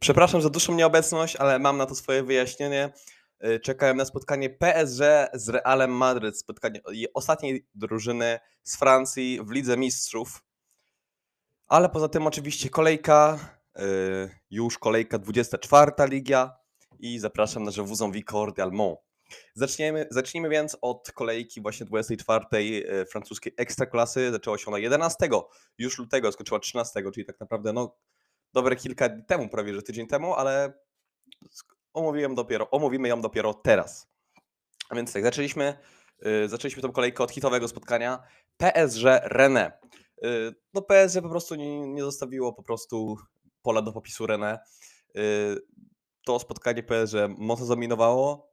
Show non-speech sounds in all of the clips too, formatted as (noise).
Przepraszam za dłuższą nieobecność, ale mam na to swoje wyjaśnienie. Y, Czekałem na spotkanie PSG z Realem Madryt, spotkanie ostatniej drużyny z Francji w Lidze Mistrzów. Ale poza tym oczywiście kolejka, y, już kolejka 24 Liga i zapraszam na Jewuzą Vicordy Almont. Zaczniemy, zacznijmy więc od kolejki właśnie 24 y, francuskiej ekstraklasy. Zaczęło się ona 11 już lutego, skończyła 13, czyli tak naprawdę no, dobre kilka dni temu, prawie że tydzień temu, ale omówiłem dopiero, omówimy ją dopiero teraz. A więc tak, zaczęliśmy, yy, zaczęliśmy tą kolejkę od hitowego spotkania PSG Rennes. Yy, no PSG po prostu nie, nie zostawiło po prostu pola do popisu Rennes. Yy, to spotkanie PSG mocno zdominowało.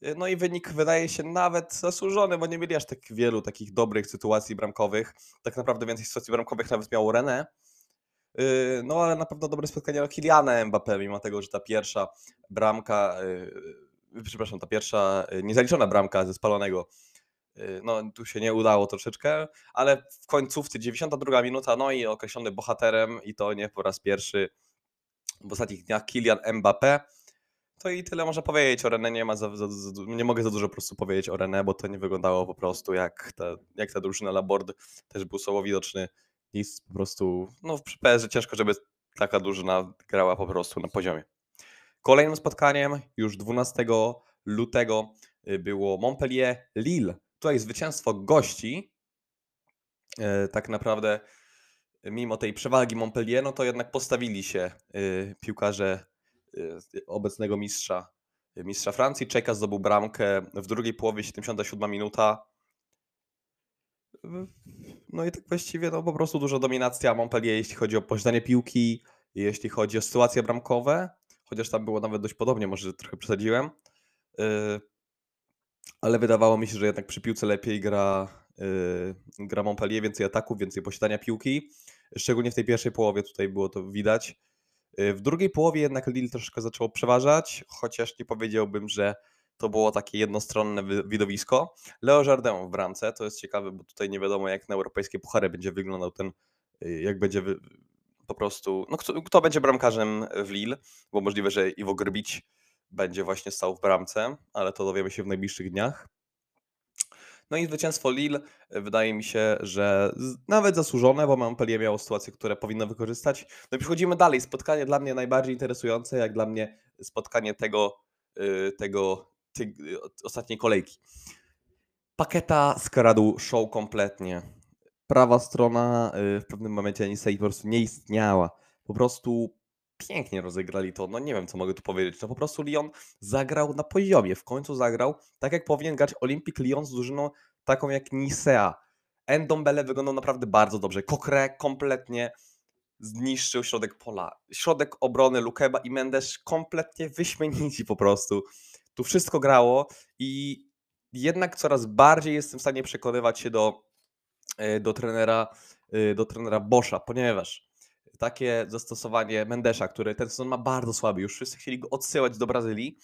Yy, No i wynik wydaje się nawet zasłużony, bo nie mieli aż tak wielu takich dobrych sytuacji bramkowych. Tak naprawdę więcej sytuacji bramkowych nawet miało Rennes. Yy, No ale na pewno dobre spotkanie Kiliana Mbappé, mimo tego, że ta pierwsza bramka, yy, przepraszam, ta pierwsza niezaliczona bramka ze spalonego, no tu się nie udało troszeczkę, ale w końcówce 92 minuta, no i określony bohaterem i to nie po raz pierwszy w ostatnich dniach Kylian Mbappé. To i tyle można powiedzieć o René, nie, ma za, za, za, nie mogę za dużo po prostu powiedzieć o René, bo to nie wyglądało po prostu jak ta, jak ta drużyna Labord, też był słabo widoczny nic po prostu, no w PSG ciężko, żeby taka drużyna grała po prostu na poziomie. Kolejnym spotkaniem już 12 lutego y, było Montpellier-Lille. Tutaj zwycięstwo gości. E, Tak naprawdę mimo tej przewagi Montpellier, no to jednak postawili się y, piłkarze y, obecnego mistrza, mistrza Francji. Czeka zdobył bramkę w drugiej połowie, 77 minuta. No i tak właściwie no po prostu duża dominacja Montpellier, jeśli chodzi o posiadanie piłki, jeśli chodzi o sytuacje bramkowe, chociaż tam było nawet dość podobnie, może trochę przesadziłem. Yy, Ale wydawało mi się, że jednak przy piłce lepiej gra, yy, gra Montpellier, więcej ataków, więcej posiadania piłki. Szczególnie w tej pierwszej połowie tutaj było to widać. Yy, W drugiej połowie jednak Lille troszkę zaczęło przeważać, chociaż nie powiedziałbym, że to było takie jednostronne wi- widowisko. Leo Jardin w bramce, to jest ciekawe, bo tutaj nie wiadomo jak na europejskie puchary będzie wyglądał ten, y, jak będzie wy, po prostu, no kto, kto będzie bramkarzem w Lille, bo możliwe, że Iwo Grbić będzie właśnie stał w bramce, ale to dowiemy się w najbliższych dniach. No i zwycięstwo Lille y, wydaje mi się, że nawet zasłużone, bo Montpellier miało sytuacje, które powinno wykorzystać. No i przechodzimy dalej. Spotkanie dla mnie najbardziej interesujące, jak dla mnie spotkanie tego, y, tego ty, ostatniej kolejki. Paketa skradł show kompletnie. Prawa strona y, w pewnym momencie Anisei po prostu nie istniała. Po prostu pięknie rozegrali to. No nie wiem, co mogę tu powiedzieć. No po prostu Lyon zagrał na poziomie. W końcu zagrał tak, jak powinien grać Olympic Lyon z drużyną taką jak Nisea. Endombele wyglądał naprawdę bardzo dobrze. Kokre kompletnie zniszczył środek pola. Środek obrony Lukeba i Mendes kompletnie wyśmienici po prostu. Tu wszystko grało i jednak coraz bardziej jestem w stanie przekonywać się do, e, do trenera, e, do trenera Boscha, ponieważ takie zastosowanie Mendesza, który ten sezon ma bardzo słaby, już wszyscy chcieli go odsyłać do Brazylii,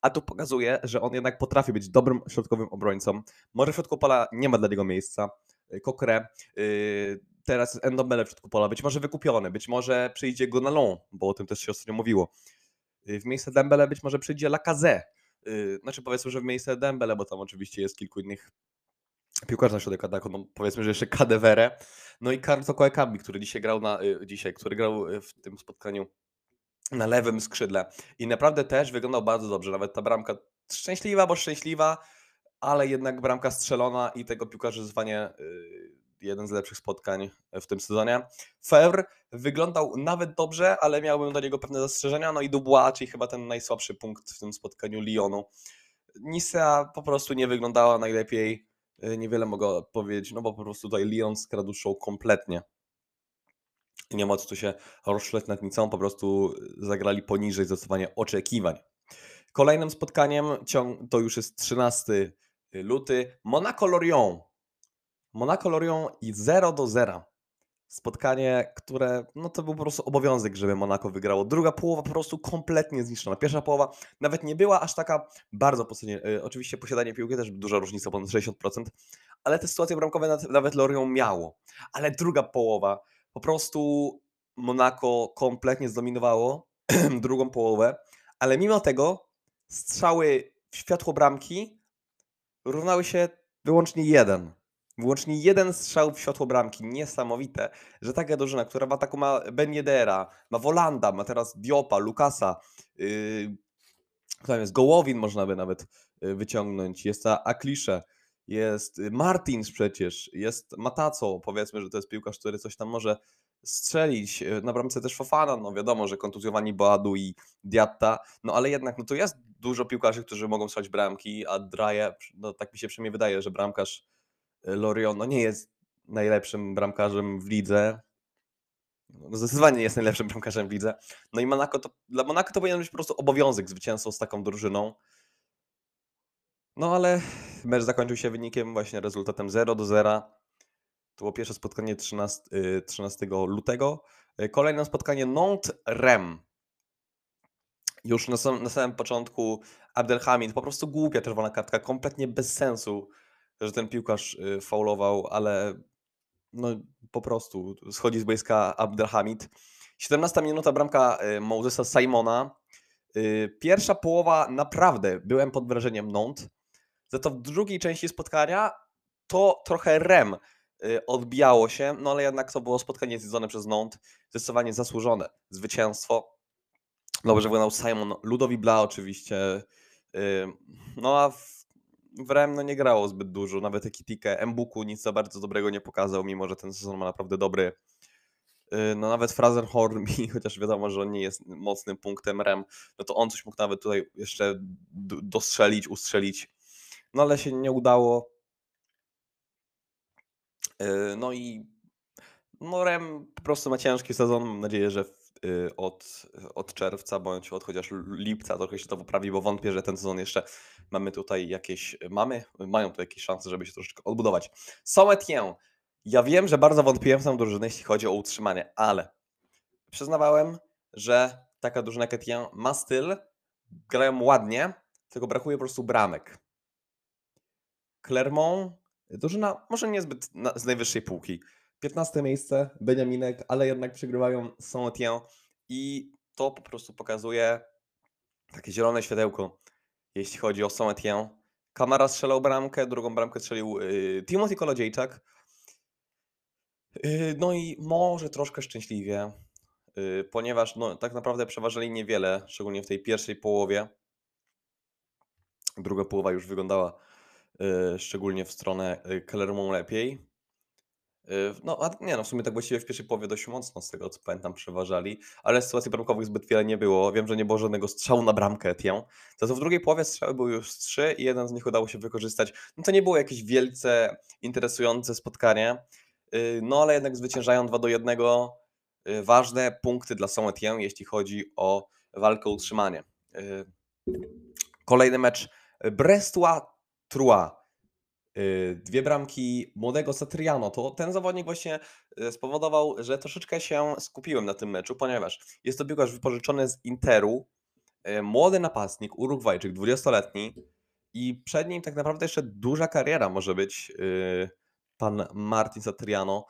a tu pokazuje, że on jednak potrafi być dobrym środkowym obrońcą. Może w środku pola nie ma dla niego miejsca. Kokre, teraz jest Endombele w środku pola, być może wykupiony, być może przyjdzie Gonalon, bo o tym też się ostatnio mówiło. W miejsce Dembele być może przyjdzie Lacazette. Y, Znaczy powiedzmy, że w miejsce Dembele, bo tam oczywiście jest kilku innych piłkarzy na środek ataku, no powiedzmy, że jeszcze Kadewere, no i Carlo Koekambi, który dzisiaj grał na, y, dzisiaj, który grał y, w tym spotkaniu na lewym skrzydle. I naprawdę też wyglądał bardzo dobrze, nawet ta bramka szczęśliwa, bo szczęśliwa, ale jednak bramka strzelona i tego piłkarza zwanie jeden z lepszych spotkań w tym sezonie. Fevre wyglądał nawet dobrze, ale miałbym do niego pewne zastrzeżenia, no i Dubois, czyli chyba ten najsłabszy punkt w tym spotkaniu Lyonu. Nisea po prostu nie wyglądała najlepiej, y, niewiele mogę powiedzieć, no bo po prostu tutaj Lyon skradł show kompletnie. Nie ma co tu się rozszleć nad nicą, po prostu zagrali poniżej zdecydowanie oczekiwań. Kolejnym spotkaniem to już jest 13 luty. Monaco-Lorient. Monaco-Lorient i 0 do 0. Spotkanie, które no to był po prostu obowiązek, żeby Monaco wygrało. Druga połowa po prostu kompletnie zniszczona. Pierwsza połowa nawet nie była aż taka bardzo posiadanie. y, Oczywiście posiadanie piłki też duża różnica, ponad 60%, ale te sytuacje bramkowe nawet Lorient miało. Ale druga połowa po prostu Monaco kompletnie zdominowało (clears throat) drugą połowę, ale mimo tego strzały w światło bramki równały się wyłącznie jeden. Wyłącznie jeden strzał w światło bramki. Niesamowite, że taka drużyna, która ma Ben Yedera, ma Wolanda, ma teraz Diopa, Lukasa, yy, tam jest Gołowin można by nawet y, wyciągnąć, jest ta Aklisze, jest y, Martins przecież, jest Mataco, powiedzmy, że to jest piłkarz, który coś tam może strzelić. Y, na bramce też Fofana, no wiadomo, że kontuzjowani Boadu i Diatta, no ale jednak no to jest dużo piłkarzy, którzy mogą strzelać bramki, a Draje, no tak mi się przynajmniej wydaje, że bramkarz Lorion no nie jest najlepszym bramkarzem w lidze, no zdecydowanie nie jest najlepszym bramkarzem w lidze. No i Monaco to, dla Monaco to powinien być po prostu obowiązek zwycięstwo z taką drużyną. No ale mecz zakończył się wynikiem właśnie rezultatem 0 do 0. To było pierwsze spotkanie 13, 13 y, lutego. Y, kolejne spotkanie Nantes-Rem. Już na samym, na samym początku Abdelhamid, po prostu głupia czerwona kartka, kompletnie bez sensu, że ten piłkarz y, faulował, ale no po prostu schodzi z boiska Abdelhamid. 17 minuta bramka y, Mosesa Simona. Y, pierwsza połowa naprawdę byłem pod wrażeniem Nont. Za to w drugiej części spotkania to trochę rem odbijało się, no ale jednak to było spotkanie zjedzone przez Nont. Zdecydowanie zasłużone zwycięstwo. Dobrze wyglądał Simon, Ludowi Bla oczywiście. No a w w Rem no nie grało zbyt dużo, nawet Ekitike, Mbuku nic za bardzo dobrego nie pokazał, mimo że ten sezon ma naprawdę dobry. Y, no nawet Frazenhorn, (laughs) chociaż wiadomo, że on nie jest mocnym punktem Rem, no to on coś mógł nawet tutaj jeszcze dostrzelić, ustrzelić. No ale się nie udało. Y, no i no Rem po prostu ma ciężki sezon. Mam nadzieję, że Y, od, od czerwca bądź od chociaż lipca trochę się to poprawi, bo wątpię, że ten sezon jeszcze mamy tutaj jakieś, mamy, mają tu jakieś szanse, żeby się troszeczkę odbudować. Sometien. Ja wiem, że bardzo wątpiłem w tę drużynę, jeśli chodzi o utrzymanie, ale przyznawałem, że taka drużyna jak Etienne ma styl, grają ładnie, tylko brakuje po prostu bramek. Clermont, drużyna może niezbyt na, z najwyższej półki, 15 miejsce, Beniaminek, ale jednak przegrywają Saint-Étienne i to po prostu pokazuje takie zielone światełko, jeśli chodzi o Saint-Étienne. Kamara strzelał bramkę, drugą bramkę strzelił yy, Timothy Kolodziejczak. Yy, no i może troszkę szczęśliwie, yy, ponieważ no, tak naprawdę przeważyli niewiele, szczególnie w tej pierwszej połowie. Druga połowa już wyglądała yy, szczególnie w stronę y, Clermont lepiej. Y, no, a nie no, w sumie tak właściwie w pierwszej połowie dość mocno, z tego co pamiętam, przeważali, ale sytuacji bramkowych zbyt wiele nie było. Wiem, że nie było żadnego strzału na bramkę Etienne. Za to w drugiej połowie strzały były już trzy i jeden z nich udało się wykorzystać. No to nie było jakieś wielce interesujące spotkanie, y, no ale jednak zwyciężają 2 do 1. Y, ważne punkty dla saint Etienne, jeśli chodzi o walkę o utrzymanie. Kolejny mecz Brestois-Troyes. Y, dwie bramki młodego Satriano, to ten zawodnik właśnie y, spowodował, że troszeczkę się skupiłem na tym meczu, ponieważ jest to piłkarz wypożyczony z Interu, y, młody napastnik, Urugwajczyk, 20-letni i przed nim tak naprawdę jeszcze duża kariera może być pan Martin Satriano.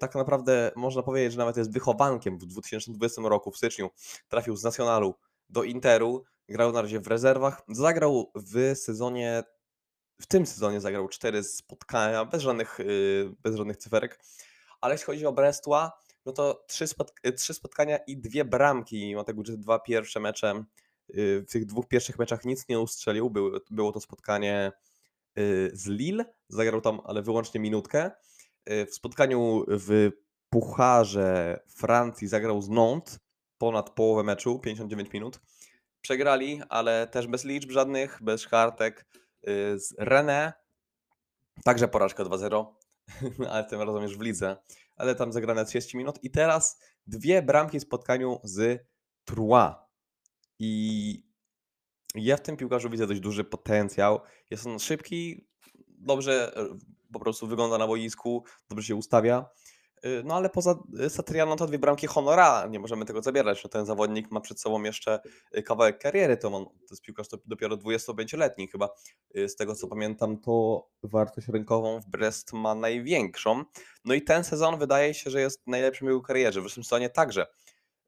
Tak naprawdę można powiedzieć, że nawet jest wychowankiem w 2020 roku, w styczniu trafił z Nacionalu do Interu, grał na razie w rezerwach, zagrał w sezonie w tym sezonie zagrał cztery spotkania bez żadnych, yy, bez żadnych cyferek. Ale jeśli chodzi o Brestua, no to trzy, spotk- trzy spotkania i dwie bramki, mimo tego, że dwa pierwsze mecze, yy, w tych dwóch pierwszych meczach nic nie ustrzelił. Było, było to spotkanie z Lille, zagrał tam ale wyłącznie minutkę. W spotkaniu w Pucharze Francji zagrał z Nantes ponad połowę meczu, 59 minut. Przegrali, ale też bez liczb żadnych, bez kartek. Y, z René. Także porażka 2-0, (laughs) ale tym razem już w lidze. Ale tam zagrane 30 minut. I teraz dwie bramki w spotkaniu z Troyes. I ja w tym piłkarzu widzę dość duży potencjał. Jest on szybki, dobrze e, po prostu wygląda na boisku, dobrze się ustawia. Y, no ale poza y, Satrianą to dwie bramki honora, nie możemy tego zabierać. No, ten zawodnik ma przed sobą jeszcze y, kawałek kariery, to, on, to jest piłkarz dopiero 25-letni chyba. Z tego co pamiętam, to wartość rynkową w Brest ma największą. No i ten sezon wydaje się, że jest najlepszym w jego karierze. W zeszłym sezonie także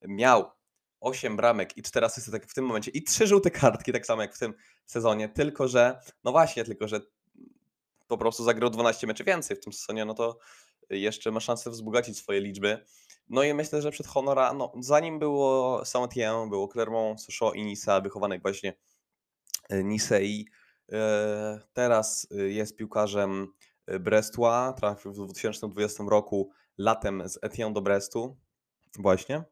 miał 8 bramek i 4 asysty tak w tym momencie i 3 żółte kartki, tak samo jak w tym sezonie, tylko że, no właśnie, tylko że po prostu zagrał 12 meczy więcej w tym sezonie, no to jeszcze ma szansę wzbogacić swoje liczby. No i myślę, że przed Honora, no zanim było Saint-Étienne, było Clermont, Sochaux i Nice, wychowanek właśnie e, Nisei. E, teraz e, jest piłkarzem Brestois, trafił w 2020 roku latem z Etienne do Brestu właśnie.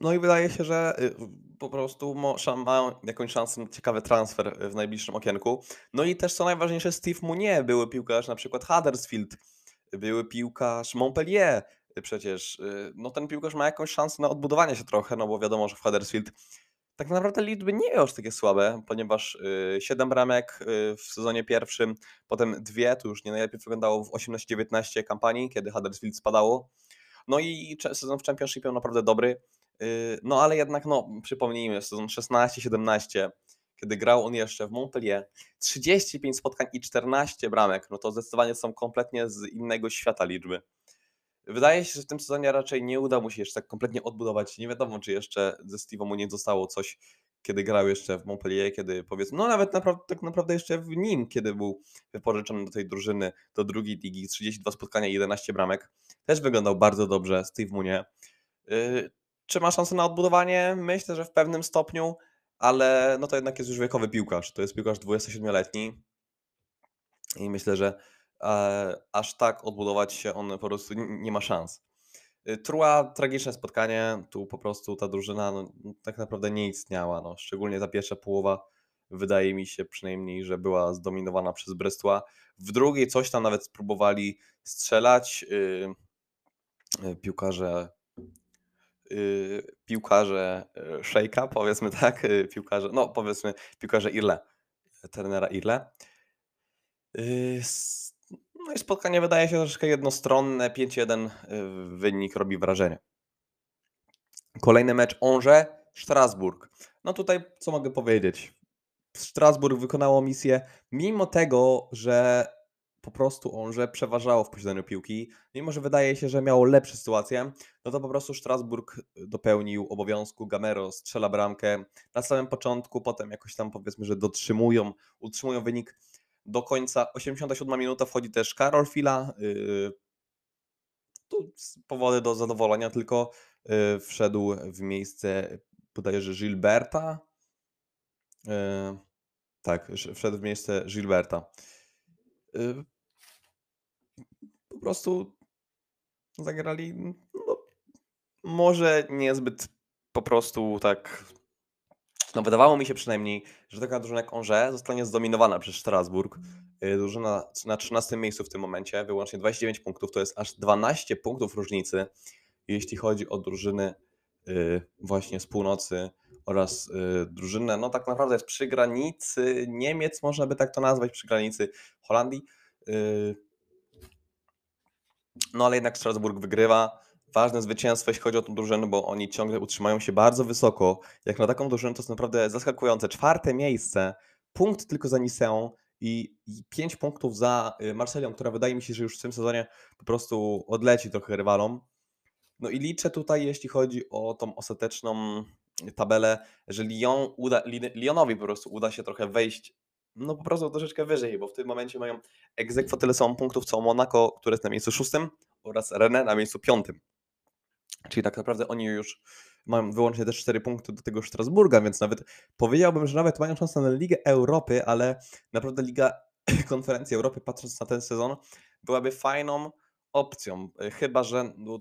No i wydaje się, że po prostu ma jakąś szansę na ciekawy transfer w najbliższym okienku. No i też co najważniejsze, Steve Mounier, były piłkarz na przykład Huddersfield, były piłkarz Montpellier przecież. No ten piłkarz ma jakąś szansę na odbudowanie się trochę, no bo wiadomo, że w Huddersfield tak naprawdę liczby nie już takie słabe, ponieważ 7 bramek w sezonie pierwszym, potem dwie, to już nie najlepiej wyglądało w 18-19 kampanii, kiedy Huddersfield spadało. No i sezon w Championshipie naprawdę dobry. No ale jednak, no, przypomnijmy, sezon 16-17, kiedy grał on jeszcze w Montpellier, 35 spotkań i 14 bramek, no to zdecydowanie są kompletnie z innego świata liczby. Wydaje się, że w tym sezonie raczej nie uda mu się jeszcze tak kompletnie odbudować. Nie wiadomo, czy jeszcze ze Steve'em mu nie zostało coś, kiedy grał jeszcze w Montpellier, kiedy powiedzmy, no nawet naprawdę, tak naprawdę jeszcze w nim, kiedy był wypożyczony do tej drużyny, do drugiej ligi, 32 spotkania i 11 bramek. Też wyglądał bardzo dobrze Steve Munie. Czy ma szansę na odbudowanie? Myślę, że w pewnym stopniu, ale no to jednak jest już wiekowy piłkarz. To jest piłkarz 27-letni i myślę, że e, aż tak odbudować się on po prostu nie ma szans. Y, Trua tragiczne spotkanie, tu po prostu ta drużyna no, tak naprawdę nie istniała, no, szczególnie ta pierwsza połowa wydaje mi się przynajmniej, że była zdominowana przez Brestua. W drugiej coś tam nawet spróbowali strzelać. Yy, piłkarze piłkarze y, Szejka, powiedzmy tak, y, piłkarze, no powiedzmy piłkarze Irle, trenera Irle. Y, no i spotkanie wydaje się troszeczkę jednostronne, 5-1 wynik robi wrażenie. Kolejny mecz Onże, Strasburg. No tutaj co mogę powiedzieć? Strasburg wykonało misję, mimo tego, że po prostu on, że przeważało w posiadaniu piłki, mimo że wydaje się, że miało lepsze sytuacje, no to po prostu Strasburg dopełnił obowiązku, Gamero strzela bramkę na samym początku, potem jakoś tam powiedzmy, że dotrzymują, utrzymują wynik do końca. 87 minuta wchodzi też Karol Fila, yy, tu powody do zadowolenia, tylko yy, wszedł w miejsce bodajże Gilberta, yy, tak, wszedł w miejsce Gilberta. Y, po prostu zagrali no, może niezbyt po prostu tak no wydawało mi się przynajmniej, że taka drużyna jak Angers zostanie zdominowana przez Strasburg. Y, drużyna na 13 miejscu w tym momencie, wyłącznie 29 punktów, to jest aż 12 punktów różnicy, jeśli chodzi o drużyny właśnie z północy oraz y, drużynę, no tak naprawdę jest przy granicy Niemiec, można by tak to nazwać, przy granicy Holandii. Y, no ale jednak Strasburg wygrywa. Ważne zwycięstwo, jeśli chodzi o tę drużynę, bo oni ciągle utrzymają się bardzo wysoko. Jak na taką drużynę to jest naprawdę zaskakujące. Czwarte miejsce, punkt tylko za Niceą i, i pięć punktów za y, Marselią, która wydaje mi się, że już w tym sezonie po prostu odleci trochę rywalom. No i liczę tutaj, jeśli chodzi o tą ostateczną tabelę, że Lyon uda, Lyonowi po prostu uda się trochę wejść no po prostu troszeczkę wyżej, bo w tym momencie mają egzekwo tyle samo punktów co Monaco, które jest na miejscu szóstym oraz Rennes na miejscu piątym. Czyli tak naprawdę oni już mają wyłącznie te 4 punkty do tego Strasburga, więc nawet powiedziałbym, że nawet mają szansę na Ligę Europy, ale naprawdę Liga (clears throat) Konferencji Europy, patrząc na ten sezon, byłaby fajną opcją. Chyba, że no,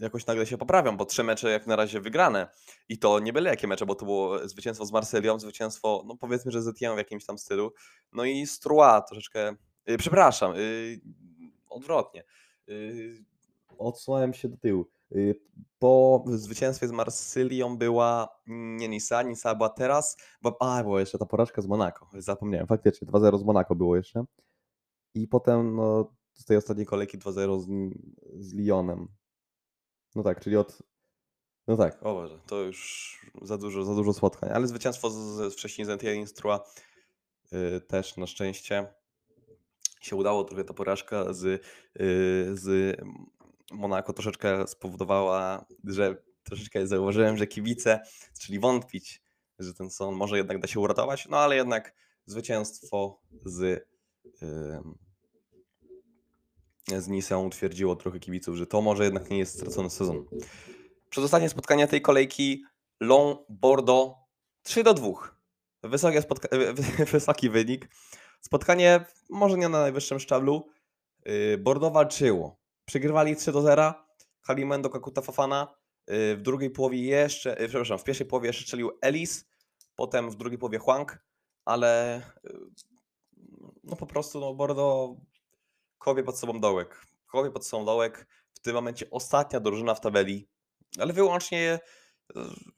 jakoś nagle się poprawią, bo trzy mecze jak na razie wygrane. I to nie byle jakie mecze, bo to było zwycięstwo z Marsylią, zwycięstwo, no powiedzmy, że z Etienne w jakimś tam stylu, no i Strua troszeczkę, yy, przepraszam, yy, odwrotnie, yy, odsłałem się do tyłu. Po zwycięstwie z Marsylią była nie Nisa, Nisa była teraz, bo, a, była jeszcze ta porażka z Monako, zapomniałem, faktycznie 2-0 z Monako było jeszcze. I potem no, z tej ostatniej kolejki 2-0 z, z Lyonem, no tak, czyli od. No tak, o Boże, to już za dużo, za dużo spotkań. Ale zwycięstwo z, z wcześniej z Etienne Instrua yy, też na szczęście się udało. Trochę ta porażka z, yy, z Monako troszeczkę spowodowała, że troszeczkę zauważyłem, że kibice zaczęli wątpić, że ten son może jednak da się uratować, no ale jednak zwycięstwo z, z Niceą utwierdziło trochę kibiców, że to może jednak nie jest stracony sezon. Przedostatnie spotkanie tej kolejki Long Bordeaux 3 do 2. Wysokie (laughs) wysoki wynik. Spotkanie może nie na najwyższym szczeblu. Yy, Bordeaux walczyło. Przegrywali 3 do 0. Kalimendo Kakuta Fafana. Yy, w drugiej połowie jeszcze, yy, przepraszam, w pierwszej połowie jeszcze strzelił Ellis, potem w drugiej połowie Huang, ale no po prostu no Bordeaux kowie pod sobą dołek. Kowie pod sobą dołek. W tym momencie ostatnia drużyna w tabeli, ale wyłącznie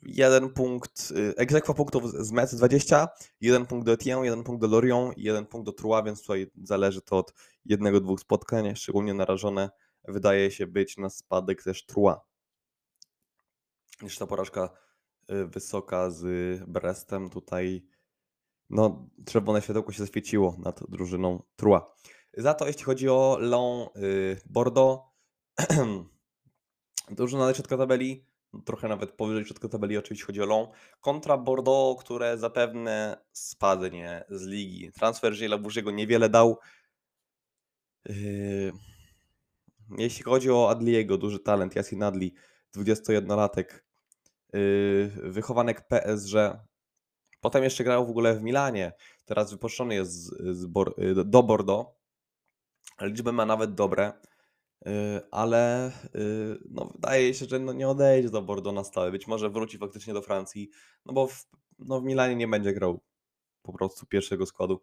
jeden punkt, egzekwa punktów z Metz 20, jeden punkt do Etienne, jeden punkt do Lorient i jeden punkt do Troyes, więc tutaj zależy to od jednego, dwóch spotkań, szczególnie narażone wydaje się być na spadek też Troyes. Jeszcze ta porażka wysoka z Brestem tutaj no czerwone światełko się zaświeciło nad drużyną Troyes. Za to jeśli chodzi o Lyon Bordeaux, (clears throat) drużyna na środka tabeli, trochę nawet powyżej środka tabeli oczywiście chodzi o Lyon, kontra Bordeaux, które zapewne spadnie z ligi. Transfer Gilles Bourgiego niewiele dał. Yy, jeśli chodzi o Adliego, duży talent, Yasin Adli, 21-latek, yy, wychowanek PSG, potem jeszcze grał w ogóle w Milanie, teraz wypuszczony jest z, z do Bordeaux, liczby ma nawet dobre. Y, ale y, no, wydaje się, że no, nie odejdzie do Bordeaux na stałe. Być może wróci faktycznie do Francji, no bo w, no, w Milanie nie będzie grał po prostu pierwszego składu.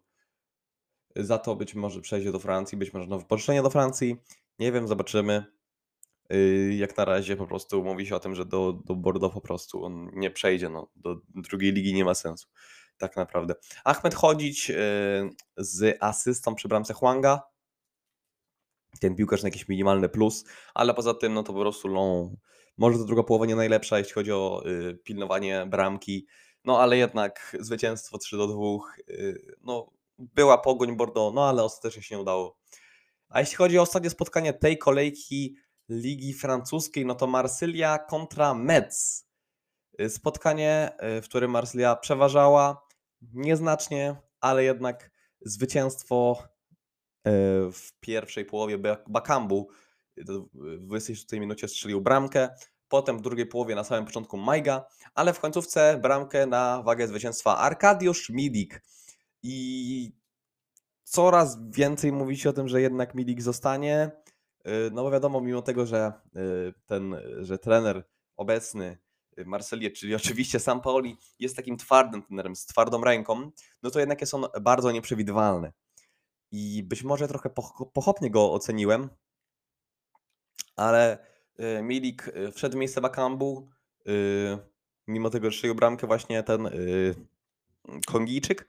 Za to być może przejdzie do Francji, być może nowe pożyczenie do Francji. Nie wiem, zobaczymy. Y, jak na razie po prostu mówi się o tym, że do, do Bordeaux po prostu on nie przejdzie. No, do drugiej ligi nie ma sensu. Tak naprawdę. Ahmed chodzić z asystą przy bramce Huanga ten piłkarz na jakiś minimalny plus, ale poza tym, no to po prostu no, może to druga połowa nie najlepsza, jeśli chodzi o y, pilnowanie bramki, no ale jednak zwycięstwo 3 do 2, y, no była pogoń Bordeaux, no ale ostatecznie się nie udało. A jeśli chodzi o ostatnie spotkanie tej kolejki Ligi Francuskiej, no to Marsylia kontra Metz. Y, spotkanie, y, w którym Marsylia przeważała nieznacznie, ale jednak zwycięstwo w pierwszej połowie Bakambu w 26 minucie strzelił bramkę, potem w drugiej połowie na samym początku Majga, ale w końcówce bramkę na wagę zwycięstwa Arkadiusz Milik. I coraz więcej mówi się o tym, że jednak Milik zostanie. E, no bo wiadomo, mimo tego, że e, ten, że trener obecny Marseille, czyli oczywiście Sam Paoli, jest takim twardym trenerem, z twardą ręką, no to jednak jest on bardzo nieprzewidywalny i być może trochę pochopnie go oceniłem, ale y, Milik y, wszedł w miejsce Bakambu, y, mimo tego, że strzelił bramkę właśnie ten Kongijczyk,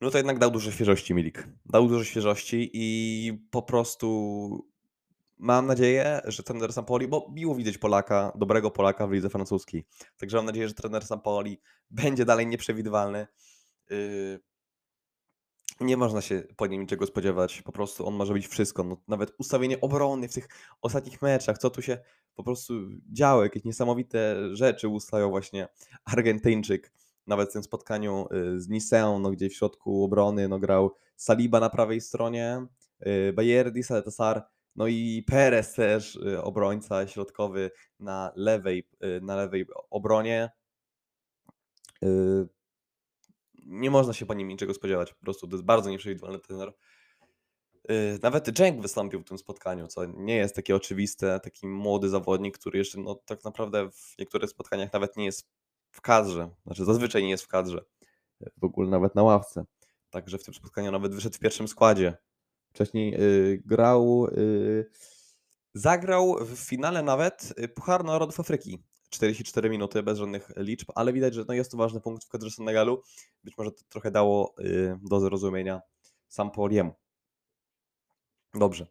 no to jednak dał dużo świeżości Milik. Dał dużo świeżości i po prostu mam nadzieję, że trener Sampoli, bo miło widzieć Polaka, dobrego Polaka w lidze francuskiej. Także mam nadzieję, że trener Sampoli będzie dalej nieprzewidywalny nie można się po nim niczego spodziewać. Po prostu on może być wszystko. No, nawet ustawienie obrony w tych ostatnich meczach, co tu się po prostu działo, jakieś niesamowite rzeczy ustawiał właśnie Argentyńczyk. Nawet w tym spotkaniu y, z Niceą, no, gdzie w środku obrony no, grał Saliba na prawej stronie, y, Bayerdi, Saletassar, no i Perez też, y, obrońca środkowy na lewej, na lewej obronie nie można się po nim niczego spodziewać. Po prostu to jest bardzo nieprzewidywalny trener. Y, nawet Cenk wystąpił w tym spotkaniu, co nie jest takie oczywiste. Taki młody zawodnik, który jeszcze no, tak naprawdę w niektórych spotkaniach nawet nie jest w kadrze. Znaczy zazwyczaj nie jest w kadrze. W ogóle nawet na ławce. Także w tym spotkaniu nawet wyszedł w pierwszym składzie. Wcześniej yy, grał, yy, zagrał w finale nawet y, Puchar Narodów Afryki 44 minuty bez żadnych liczb, ale widać, że no jest to ważny punkt w kadrze Senegalu. Być może to trochę dało y, do zrozumienia sam Poliemu. Dobrze.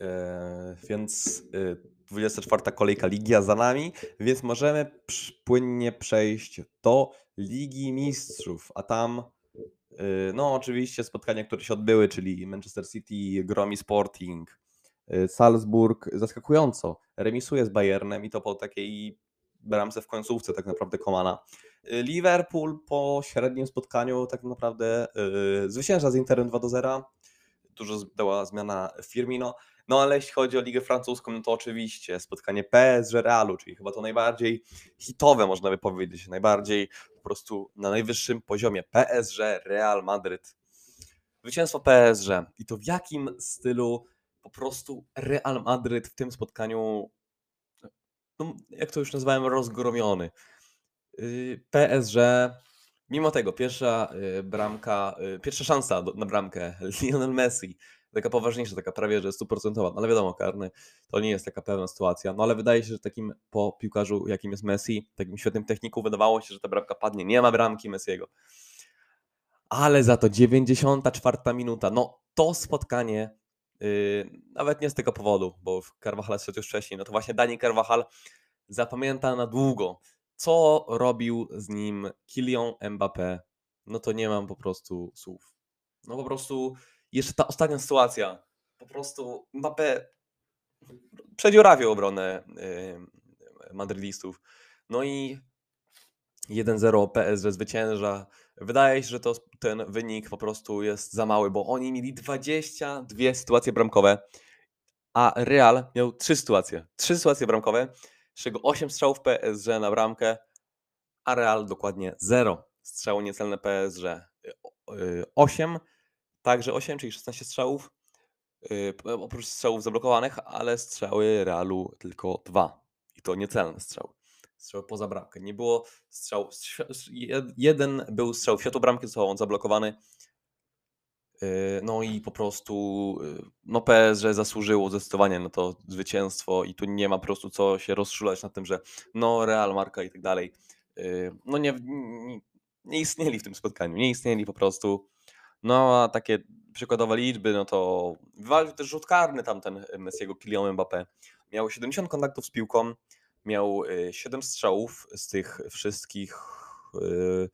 E, więc 24 y, kolejka Ligia za nami, więc możemy płynnie przejść do Ligi Mistrzów, a tam y, no oczywiście spotkania, które się odbyły, czyli Manchester City, Gromi Sporting, Y, Salzburg zaskakująco remisuje z Bayernem i to po takiej bramce w końcówce tak naprawdę Komana. Y, Liverpool po średnim spotkaniu tak naprawdę yy, zwycięża z Interem 2 do 0. Dużo dała zmiana Firmino. No ale jeśli chodzi o Ligę Francuską, no to oczywiście spotkanie PSG Realu, czyli chyba to najbardziej hitowe, można by powiedzieć, najbardziej po prostu na najwyższym poziomie. PSG Real Madryt. Zwycięstwo PSG. I to w jakim stylu po prostu Real Madryt w tym spotkaniu, no, jak to już nazwałem, rozgromiony. Y, PSG, mimo tego, pierwsza y, bramka, y, pierwsza szansa na bramkę (laughs) Lionel Messi, taka poważniejsza, taka prawie, że stuprocentowa, no ale wiadomo, karny to nie jest taka pewna sytuacja, no ale wydaje się, że takim po piłkarzu, jakim jest Messi, takim świetnym techniku, wydawało się, że ta bramka padnie, nie ma bramki Messiego. Ale za to 94 minuta, no to spotkanie nawet nie z tego powodu, bo Carvajal szedł już wcześniej. No to właśnie Dani Carvajal zapamięta na długo, co robił z nim Kylian Mbappé. No to nie mam po prostu słów. No po prostu jeszcze ta ostatnia sytuacja. Po prostu Mbappé przedziurawił obronę yy. No i 1-0 PSG zwycięża. Wydaje się, że to, ten wynik po prostu jest za mały, bo oni mieli 22 sytuacje bramkowe, a Real miał 3 sytuacje. 3 sytuacje bramkowe, z czego 8 strzałów PSG na bramkę, a Real dokładnie 0 strzału niecelne PSG. 8, także 8, czyli 16 strzałów, y, oprócz strzałów zablokowanych, ale strzały Realu tylko 2 i to niecelne strzały strzał poza bramkę. Nie było strzał. Jeden był strzał w światło bramki, został on zablokowany. Yy, no i po prostu yy, no PSG zasłużyło zdecydowanie na to zwycięstwo i tu nie ma po prostu co się rozszulać na tym, że no Real Marka i tak dalej. Yy, no nie, nie, nie istnieli w tym spotkaniu, nie istnieli po prostu. No a takie przykładowe liczby, no to wywalił też rzut karny tamten Messiego Kylian Mbappé. Miał 70 kontaktów z piłką, miał 7 y, strzałów z tych wszystkich y,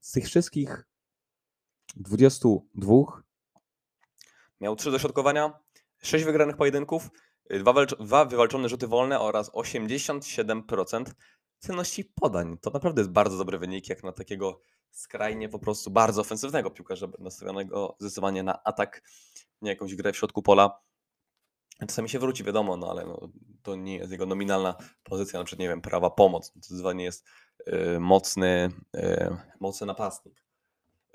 z tych wszystkich 22 miał 3 dośrodkowania, 6 wygranych pojedynków, 2, y, dwa wywalczone rzuty wolne oraz 87% celności podań. To naprawdę jest bardzo dobry wynik, jak na takiego skrajnie po prostu bardzo ofensywnego piłkarza nastawionego zdecydowanie na atak, nie jakąś grę w środku pola. Czasami się wróci, wiadomo, no ale no, to nie jest jego nominalna pozycja, na przykład, nie wiem, prawa pomoc. To zdecydowanie jest y, mocny, y, mocny napastnik.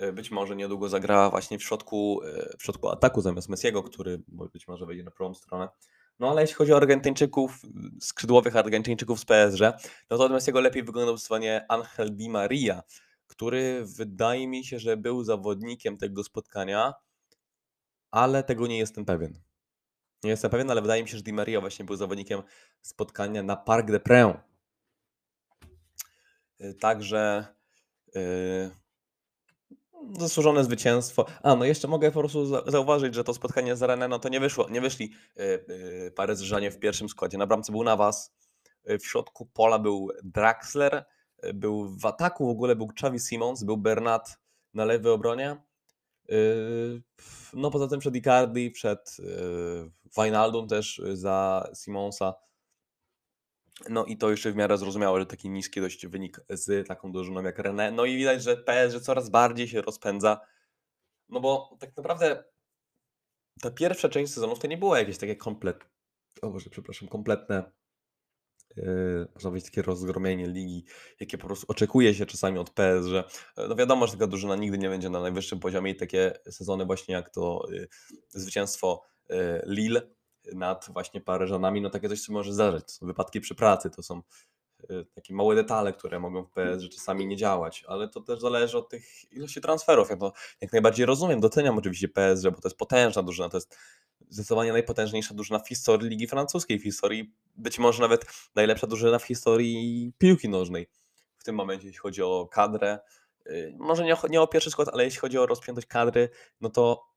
Y, być może niedługo zagra właśnie w środku, w środku ataku zamiast Messiego, który być może wejdzie na prawą stronę. No ale jeśli chodzi o Argentyńczyków, skrzydłowych Argentyńczyków z PSG, no to od Messiego lepiej wyglądał zdecydowanie Angel Di Maria, który wydaje mi się, że był zawodnikiem tego spotkania, ale tego nie jestem pewien. Nie jestem pewien, ale wydaje mi się, że Di Maria właśnie był zawodnikiem spotkania na Parc de Preux. Y, także yy, zasłużone zwycięstwo. A, no jeszcze mogę po prostu zauważyć, że to spotkanie z René, no to nie wyszło, nie wyszli yy, yy, Paryżanie w pierwszym składzie. Na bramce był Navas, yy, w środku pola był Draxler, yy, był w ataku w ogóle był Xavi Simons, był Bernat na lewej obronie, no poza tym przed Icardi, przed Wijnaldum też yy, za Simonsa. No i to jeszcze w miarę zrozumiałe, że taki niski dość wynik z taką drużyną jak René. No i widać, że PSG coraz bardziej się rozpędza. No bo tak naprawdę ta pierwsza część sezonów to nie było jakieś takie komplet... O Boże, przepraszam, kompletne Yy, można powiedzieć, takie rozgromienie ligi, jakie po prostu oczekuje się czasami od PS, że no wiadomo, że taka drużyna nigdy nie będzie na najwyższym poziomie i takie sezony właśnie jak to y, zwycięstwo y, Lille nad właśnie Paryżanami, no takie coś się może zdarzyć. To są wypadki przy pracy, to są y, takie małe detale, które mogą w PS czasami nie działać, ale to też zależy od tych ilości transferów. Ja to jak najbardziej rozumiem, doceniam oczywiście PS, bo to jest potężna drużyna, to jest zdecydowanie najpotężniejsza drużyna w historii Ligi Francuskiej, w historii być może nawet najlepsza drużyna w historii piłki nożnej. W tym momencie, jeśli chodzi o kadrę, y, może nie o, nie o pierwszy skład, ale jeśli chodzi o rozpiętość kadry, no to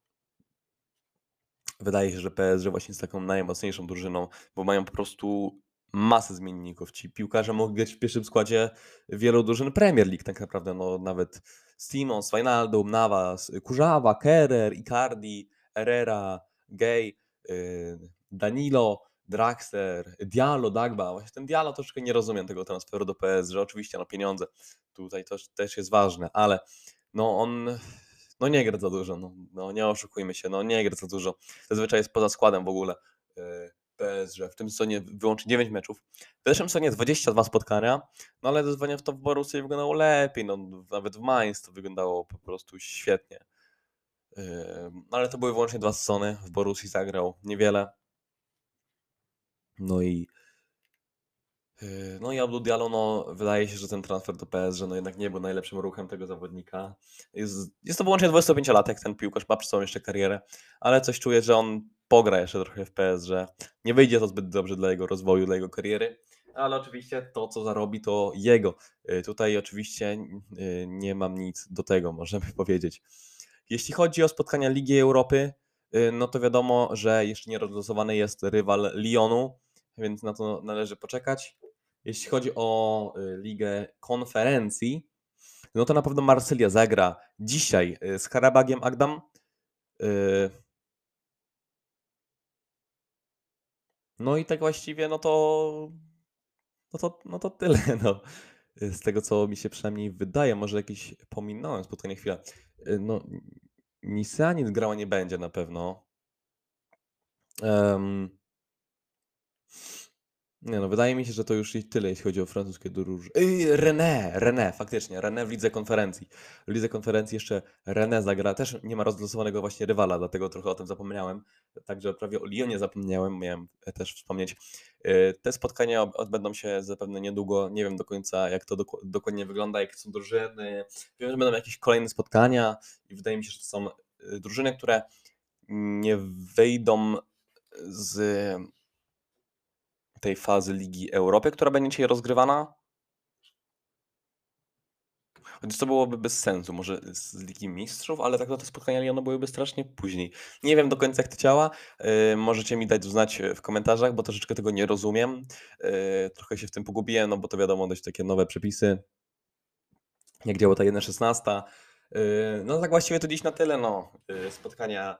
wydaje się, że PSG właśnie jest taką najmocniejszą drużyną, bo mają po prostu masę zmienników. Ci piłkarze mogą grać w pierwszym składzie wielu drużyn Premier League, tak naprawdę, no nawet Simons, Wijnaldum, Navas, Kurzawa, Kerer, Icardi, Herrera, Gay, yy, Danilo, Draxler, Diallo, Dagba. Właśnie ten Diallo troszkę nie rozumiem tego transferu do PS, że oczywiście no pieniądze tutaj też, też jest ważne, ale no on no nie gra za dużo, no, no nie oszukujmy się, no nie gra za dużo. Zazwyczaj jest poza składem w ogóle yy, PSG. W tym sezonie wyłącznie 9 meczów. W zeszłym sezonie 22 spotkania, no ale dozwanie w to w Borussii wyglądało lepiej, no nawet w Mainz to wyglądało po prostu świetnie. Yy, no ale to były wyłącznie dwa sezony, w Borussii zagrał niewiele. No i no i Abdou Diallo, no wydaje się, że ten transfer do PSG no jednak nie był najlepszym ruchem tego zawodnika. Jest, jest to wyłącznie 25-latek, ten piłkarz ma przed sobą jeszcze karierę, ale coś czuję, że on pogra jeszcze trochę w PSG. Nie wyjdzie to zbyt dobrze dla jego rozwoju, dla jego kariery, ale oczywiście to, co zarobi, to jego. Yy, tutaj oczywiście yy, nie mam nic do tego, możemy (laughs) powiedzieć. Jeśli chodzi o spotkania Ligi Europy, no to wiadomo, że jeszcze nie rozlosowany jest rywal Lyonu, więc na to należy poczekać. Jeśli chodzi o y, Ligę Konferencji, no to na pewno Marsylia zagra dzisiaj y, z Karabagiem Agdam. Y, no i tak właściwie, no to, no to, no to tyle. (laughs) No. Z tego, co mi się przynajmniej wydaje, może jakieś pominąłem spotkanie chwilę. No, Nisea nic grała nie będzie na pewno. Um, nie no, wydaje mi się, że to już i tyle, jeśli chodzi o francuskie drużyny. René, René, faktycznie, René w lidze konferencji. W lidze konferencji jeszcze René zagra, też nie ma rozlosowanego właśnie rywala, dlatego trochę o tym zapomniałem. Także prawie o Lyonie zapomniałem, miałem też wspomnieć. Y, te spotkania odbędą się zapewne niedługo, nie wiem do końca jak to dokładnie wygląda, jakie są drużyny. Wiem, że będą jakieś kolejne spotkania i wydaje mi się, że to są y, drużyny, które nie wyjdą z tej fazy Ligi Europy, która będzie dzisiaj rozgrywana. Chociaż to byłoby bez sensu, może z Ligi Mistrzów, ale tak to te spotkania Lyonu byłyby strasznie później. Nie wiem do końca jak to działa, yy, możecie mi dać znać w komentarzach, bo troszeczkę tego nie rozumiem. Yy, trochę się w tym pogubiłem, no bo to wiadomo, dość takie nowe przepisy, jak działa ta 1.16. Yy, no tak właściwie to dziś na tyle, no. Yy, spotkania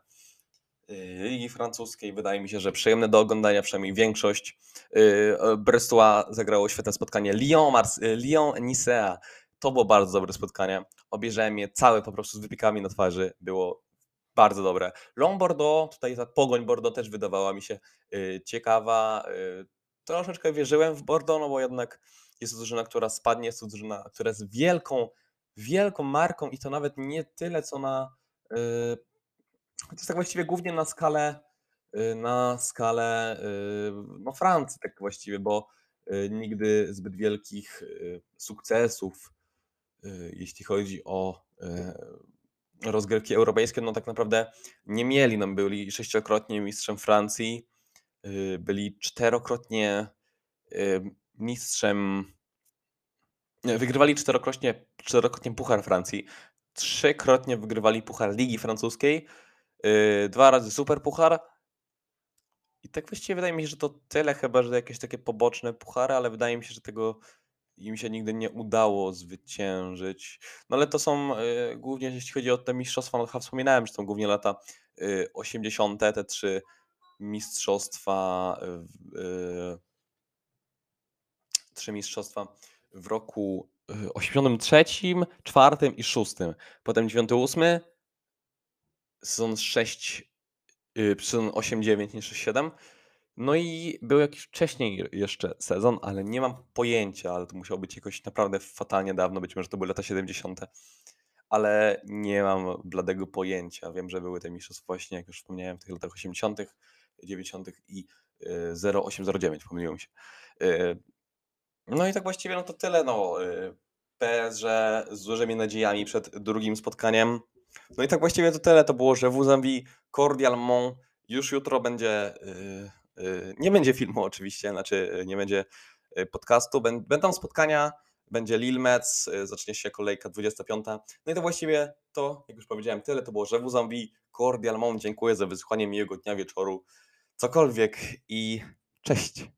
Ligi Francuskiej. Wydaje mi się, że przyjemne do oglądania, przynajmniej większość. Y, Brestois zagrało świetne spotkanie. Lyon, Mars, y, Lyon. To było bardzo dobre spotkanie. Obejrzałem je całe po prostu z wypikami na twarzy. Było bardzo dobre. Long Bordeaux, tutaj ta pogoń Bordeaux też wydawała mi się ciekawa. Troszeczkę wierzyłem w Bordeaux, no bo jednak jest to drużyna, która spadnie, jest to drużyna, która jest wielką, wielką marką i to nawet nie tyle, co na to jest tak właściwie głównie na skalę, y, na skalę y, no Francji tak właściwie, bo y, nigdy zbyt wielkich sukcesów, jeśli chodzi o rozgrywki europejskie, no tak naprawdę nie mieli. No, byli sześciokrotnie mistrzem Francji, byli czterokrotnie mistrzem wygrywali czterokrotnie, czterokrotnie Puchar Francji, trzykrotnie wygrywali Puchar Ligi Francuskiej, dwa razy super puchar. I tak właściwie wydaje mi się, że to tyle chyba, że jakieś takie poboczne puchary, ale wydaje mi się, że tego im się nigdy nie udało zwyciężyć. No ale to są y, głównie, jeśli chodzi o te mistrzostwa, no chyba wspominałem, że to są głównie lata y, 80., te trzy mistrzostwa, y, y, trzy mistrzostwa w roku 83, 4 i 6. Potem 98, sezon 6, yy, sezon 8-9 niż 6-7. No i był jakiś wcześniej jeszcze sezon, ale nie mam pojęcia, ale to musiało być jakoś naprawdę fatalnie dawno, być może to były lata 70. Ale nie mam bladego pojęcia. Wiem, że były te mistrzostwa właśnie, jak już wspomniałem, w tych latach 80., 90. i 0809, pomyliłem się. Y, no i tak właściwie no to tyle. No. Y, PSG z dużymi nadziejami przed drugim spotkaniem no i tak właściwie to tyle. To było, że w Uzambi Cordial Mon już jutro będzie. Yy, yy, nie będzie filmu oczywiście, znaczy yy, nie będzie yy, podcastu. Będą spotkania, będzie Lil Metz, yy, zacznie się kolejka 25. No i to właściwie to, jak już powiedziałem, tyle. To było, że w Uzambi Cordial Mon. Dziękuję za wysłuchanie miłego dnia, wieczoru, cokolwiek i cześć.